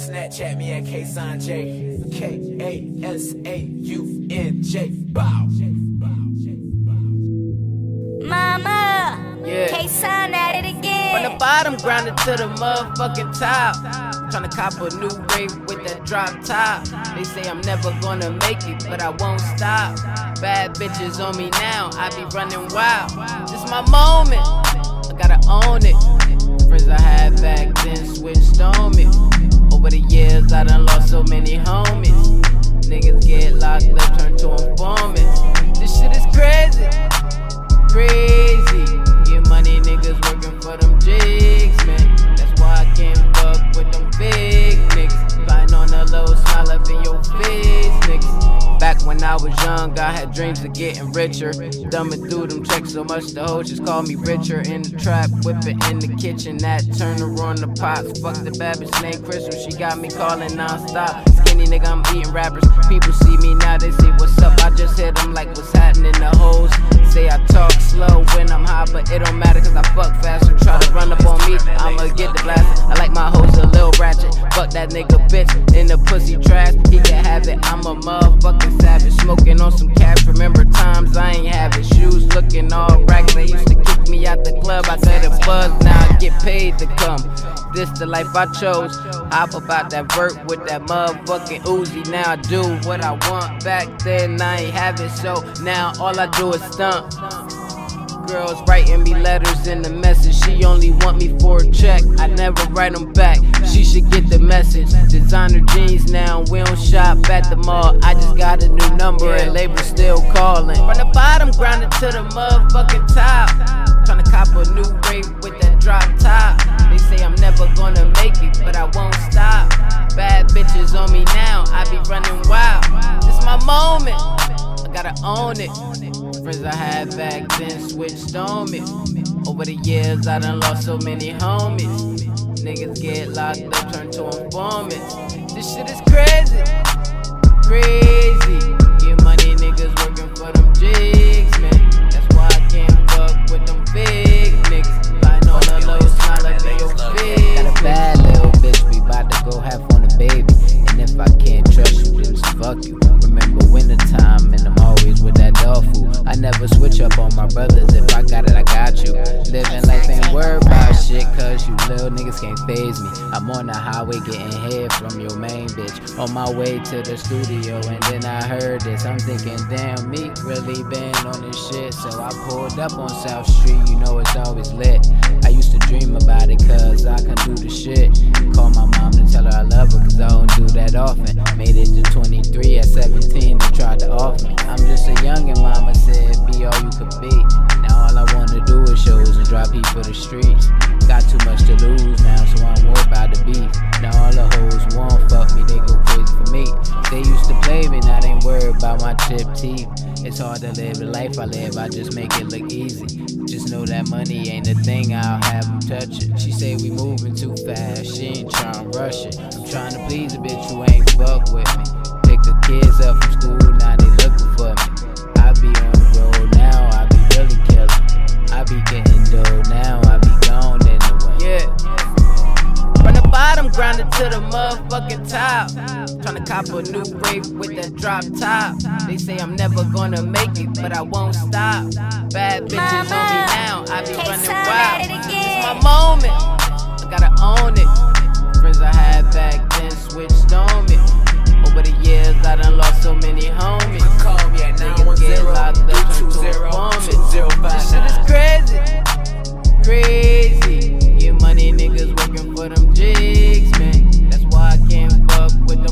Snapchat me at K-Sanjay. K-A-S-A-U-N-J. Bow. Mama, Yeah. K-Sign at it again. From the bottom, grounded to the motherfucking top. Tryna cop a new rave with that drop top. They say I'm never gonna make it, but I won't stop. Bad bitches on me now, I be running wild. This my moment, I gotta own it. Friends I had back then switched on me. Over the years, I done lost I was young, I had dreams of getting richer. Dumbing through them checks so much, the hoes just call me richer. In the trap, whipping in the kitchen, that turner on the pots. Fuck the bad named Crystal, she got me calling non-stop. Skinny nigga, I'm eating rappers. People see me now, they say what's up. I just hit them like what's happening. In the hoes say I talk slow when I'm high, but it don't matter cause I fuck fast. So try to run up on me, I'ma get the blast. I like my hoes a little ratchet. Fuck that nigga bitch in the pussy trash. He can have it, I'm a motherfucking To come. This the life I chose. Hop about that vert with that motherfucking Uzi. Now I do what I want. Back then I ain't have it, so now all I do is stump. Girls writing me letters in the message. She only want me for a check. I never write them back. She should get the message. Designer jeans now. We don't shop at the mall. I just got a new number and label still calling. From the bottom, grinding to the motherfucking top. Tryna cop a new rave with that drop top. Never gonna make it, but I won't stop. Bad bitches on me now. I be running wild. This my moment. I gotta own it. Friends I had back then switched on me. Over the years, I done lost so many homies. Niggas get locked up, turn to informants. This shit is my brothers. If I got it, I got you. Living life ain't worried about shit, cause you little niggas can't phase me. I'm on the highway getting head from your main bitch. On my way to the studio, and then I heard this. I'm thinking, damn, me really been on this shit. So I pulled up on South Street, you know it's always lit. I used to dream about it, cause I can do the shit. Call my mom to tell her I love her, cause I don't do that often. Made it to 23 at 17 and tried to off me. I'm just a youngin', mama said, all you could be. Now all I wanna do is shows and drop heat for the streets. Got too much to lose now, so I'm worried about the beef. Now all the hoes won't fuck me, they go crazy for me. They used to play me, now they worried about my chipped teeth. It's hard to live the life I live, I just make it look easy. Just know that money ain't the thing, I'll have them touch it. She say we moving too fast, she ain't trying to rush it. I'm trying to please a bitch who ain't fuck with me. Pick the kids up from school, motherfucking top. Tryna cop a new rave with that drop top. They say I'm never gonna make it, but I won't stop. Bad bitches on me now, I be running wild. It's my moment, I gotta own it. Friends I had back then switched on